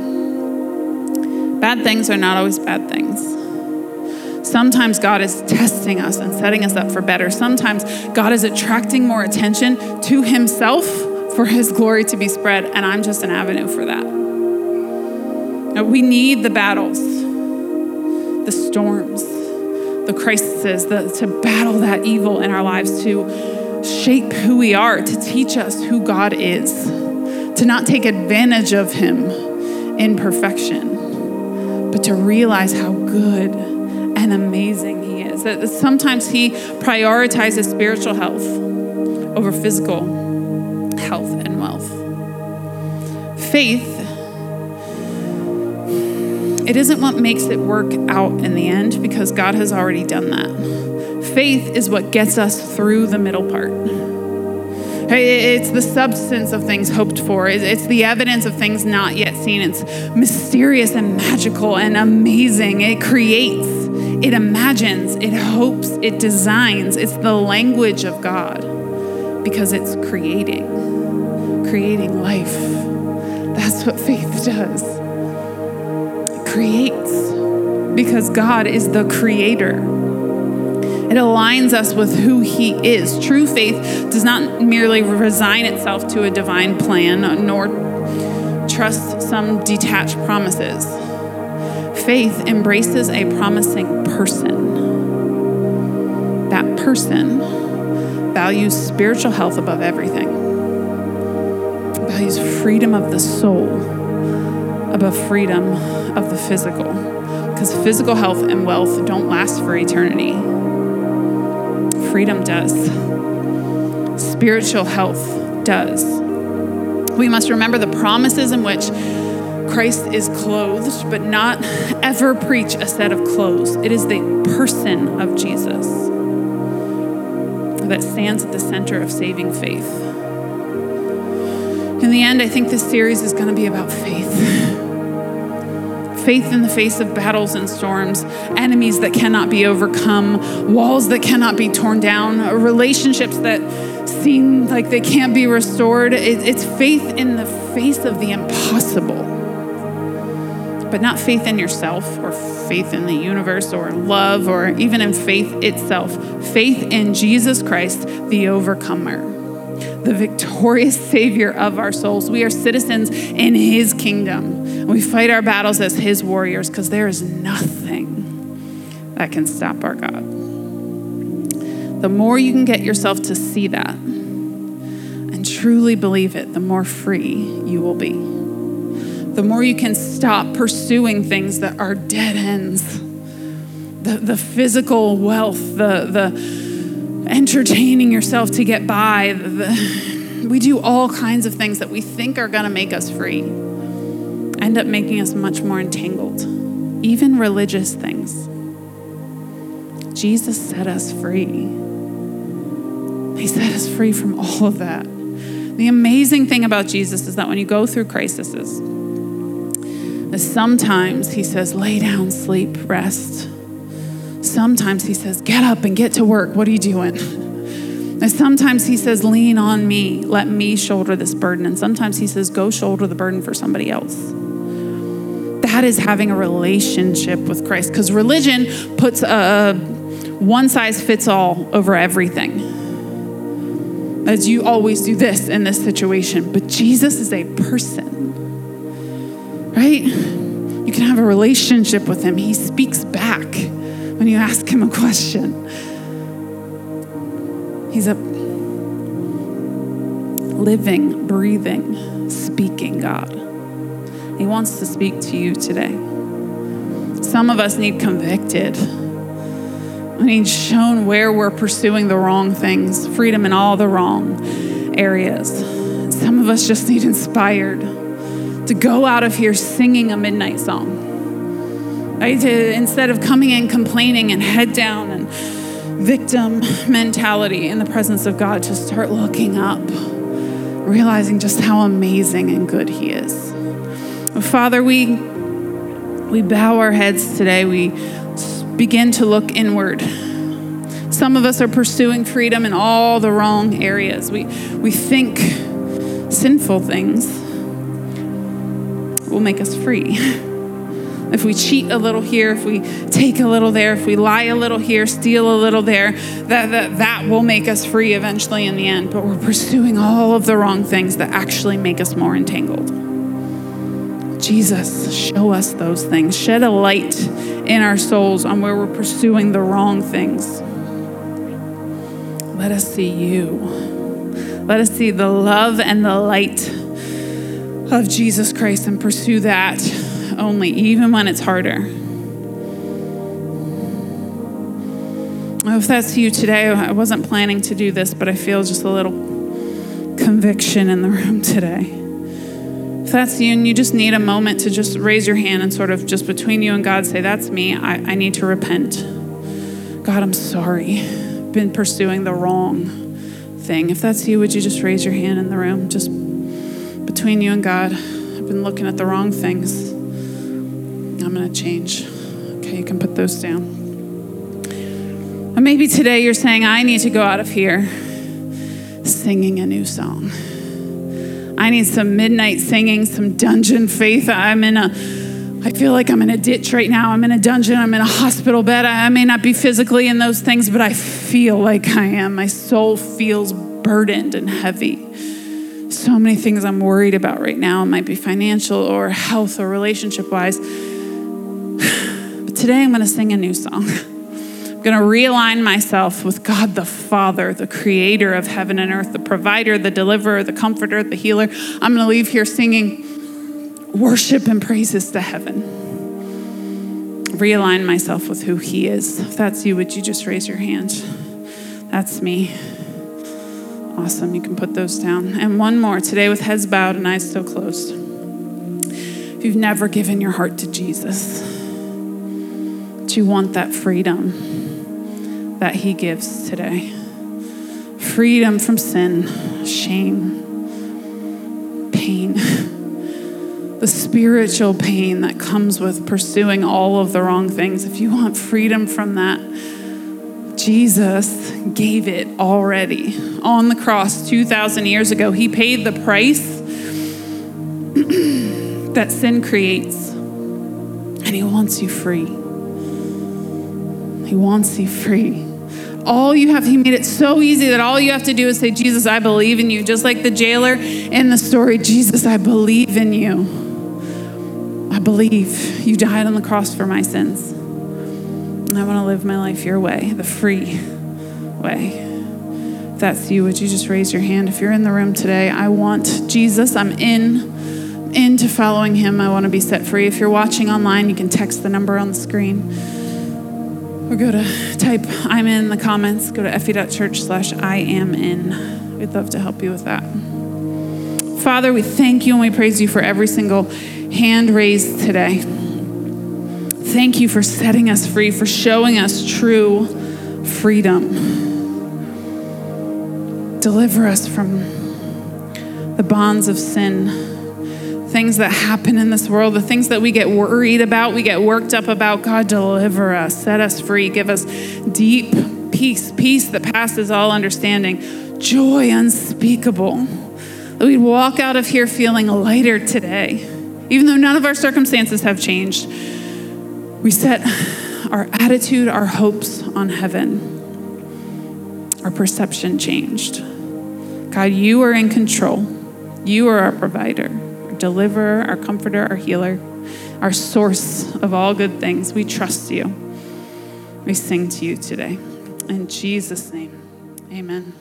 bad things are not always bad things. Sometimes God is testing us and setting us up for better. Sometimes God is attracting more attention to Himself for His glory to be spread, and I'm just an avenue for that. We need the battles, the storms, the crises, the, to battle that evil in our lives, to shape who we are, to teach us who God is, to not take advantage of Him in perfection, but to realize how good and amazing He is. That sometimes He prioritizes spiritual health over physical health and wealth. Faith, it isn't what makes it work out in the end because God has already done that. Faith is what gets us through the middle part. It's the substance of things hoped for. It's the evidence of things not yet seen. It's mysterious and magical and amazing. It creates, it imagines, it hopes, it designs. It's the language of God because it's creating, creating life. That's what faith does. It creates because God is the creator. It aligns us with who He is. True faith does not merely resign itself to a divine plan, nor trust some detached promises. Faith embraces a promising person. That person values spiritual health above everything, values freedom of the soul above freedom of the physical. Because physical health and wealth don't last for eternity, freedom does, spiritual health does. We must remember the promises in which Christ is clothed, but not ever preach a set of clothes. It is the person of Jesus that stands at the center of saving faith. In the end, I think this series is going to be about faith. Faith in the face of battles and storms, enemies that cannot be overcome, walls that cannot be torn down, relationships that seem like they can't be restored. It's faith in the face of the impossible but not faith in yourself or faith in the universe or love or even in faith itself. Faith in Jesus Christ, the overcomer, the victorious Savior of our souls. We are citizens in His kingdom. We fight our battles as His warriors because there is nothing that can stop our God. The more you can get yourself to see that and truly believe it, the more free you will be the more you can stop pursuing things that are dead ends. The, the physical wealth, the, the entertaining yourself to get by. The, we do all kinds of things that we think are going to make us free, end up making us much more entangled, even religious things. Jesus set us free. He set us free from all of that. The amazing thing about Jesus is that when you go through crises, Sometimes he says, lay down, sleep, rest. Sometimes he says, get up and get to work. What are you doing? And sometimes he says, lean on me, let me shoulder this burden. And sometimes he says, go shoulder the burden for somebody else. That is having a relationship with Christ because religion puts a one size fits all over everything. As you always do this in this situation. But Jesus is a person right? You can have a relationship with him. He speaks back when you ask him a question. He's a living, breathing, speaking God. He wants to speak to you today. Some of us need convicted. We need shown where we're pursuing the wrong things, freedom in all the wrong areas. Some of us just need inspired to go out of here singing a midnight song. Right? To, instead of coming in complaining and head down and victim mentality in the presence of God, to start looking up, realizing just how amazing and good He is. Father, we, we bow our heads today. We begin to look inward. Some of us are pursuing freedom in all the wrong areas. We, we think sinful things will make us free. if we cheat a little here, if we take a little there, if we lie a little here, steal a little there, that, that, that will make us free eventually in the end. But we're pursuing all of the wrong things that actually make us more entangled. Jesus, show us those things. Shed a light in our souls on where we're pursuing the wrong things. Let us see you. Let us see the love and the light of Jesus Christ and pursue that only, even when it's harder. If that's you today, I wasn't planning to do this, but I feel just a little conviction in the room today. If that's you and you just need a moment to just raise your hand and sort of just between you and God say, That's me, I, I need to repent. God, I'm sorry. Been pursuing the wrong thing. If that's you, would you just raise your hand in the room? Just between you and God. I've been looking at the wrong things. I'm going to change. Okay, you can put those down. And maybe today you're saying, I need to go out of here singing a new song. I need some midnight singing, some dungeon faith. I'm in a, I feel like I'm in a ditch right now. I'm in a dungeon. I'm in a hospital bed. I may not be physically in those things, but I feel like I am. My soul feels burdened and heavy so many things I'm worried about right now. It might be financial or health or relationship wise. But today I'm going to sing a new song. I'm going to realign myself with God the Father, the creator of heaven and earth, the provider, the deliverer, the comforter, the healer. I'm going to leave here singing worship and praises to heaven. Realign myself with who He is. If that's you, would you just raise your hand? That's me. Awesome. You can put those down. And one more today with heads bowed and eyes still closed. If you've never given your heart to Jesus, do you want that freedom? that He gives today freedom from sin, shame, pain, the spiritual pain that comes with pursuing all of the wrong things. If you want freedom from that, Jesus gave it already on the cross 2,000 years ago. He paid the price that sin creates, and He wants you free. He wants you free all you have, he made it so easy that all you have to do is say, Jesus, I believe in you. Just like the jailer in the story, Jesus, I believe in you. I believe you died on the cross for my sins. I want to live my life your way, the free way. If that's you, would you just raise your hand? If you're in the room today, I want Jesus. I'm in into following him. I want to be set free. If you're watching online, you can text the number on the screen or go to type I'm in the comments. Go to fv.church slash I am in. We'd love to help you with that. Father, we thank you and we praise you for every single hand raised today. Thank you for setting us free, for showing us true freedom. Deliver us from the bonds of sin things that happen in this world, the things that we get worried about, we get worked up about. God, deliver us, set us free, give us deep peace, peace that passes all understanding, joy unspeakable. That we'd walk out of here feeling lighter today. Even though none of our circumstances have changed, we set our attitude, our hopes on heaven. Our perception changed. God, you are in control. You are our provider our deliverer, our comforter, our healer, our source of all good things. We trust you. We sing to you today. In Jesus' name, amen.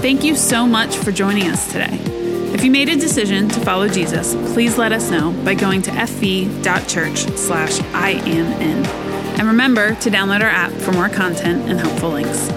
Thank you so much for joining us today. If you made a decision to follow Jesus, please let us know by going to fv.church slash. And remember to download our app for more content and helpful links.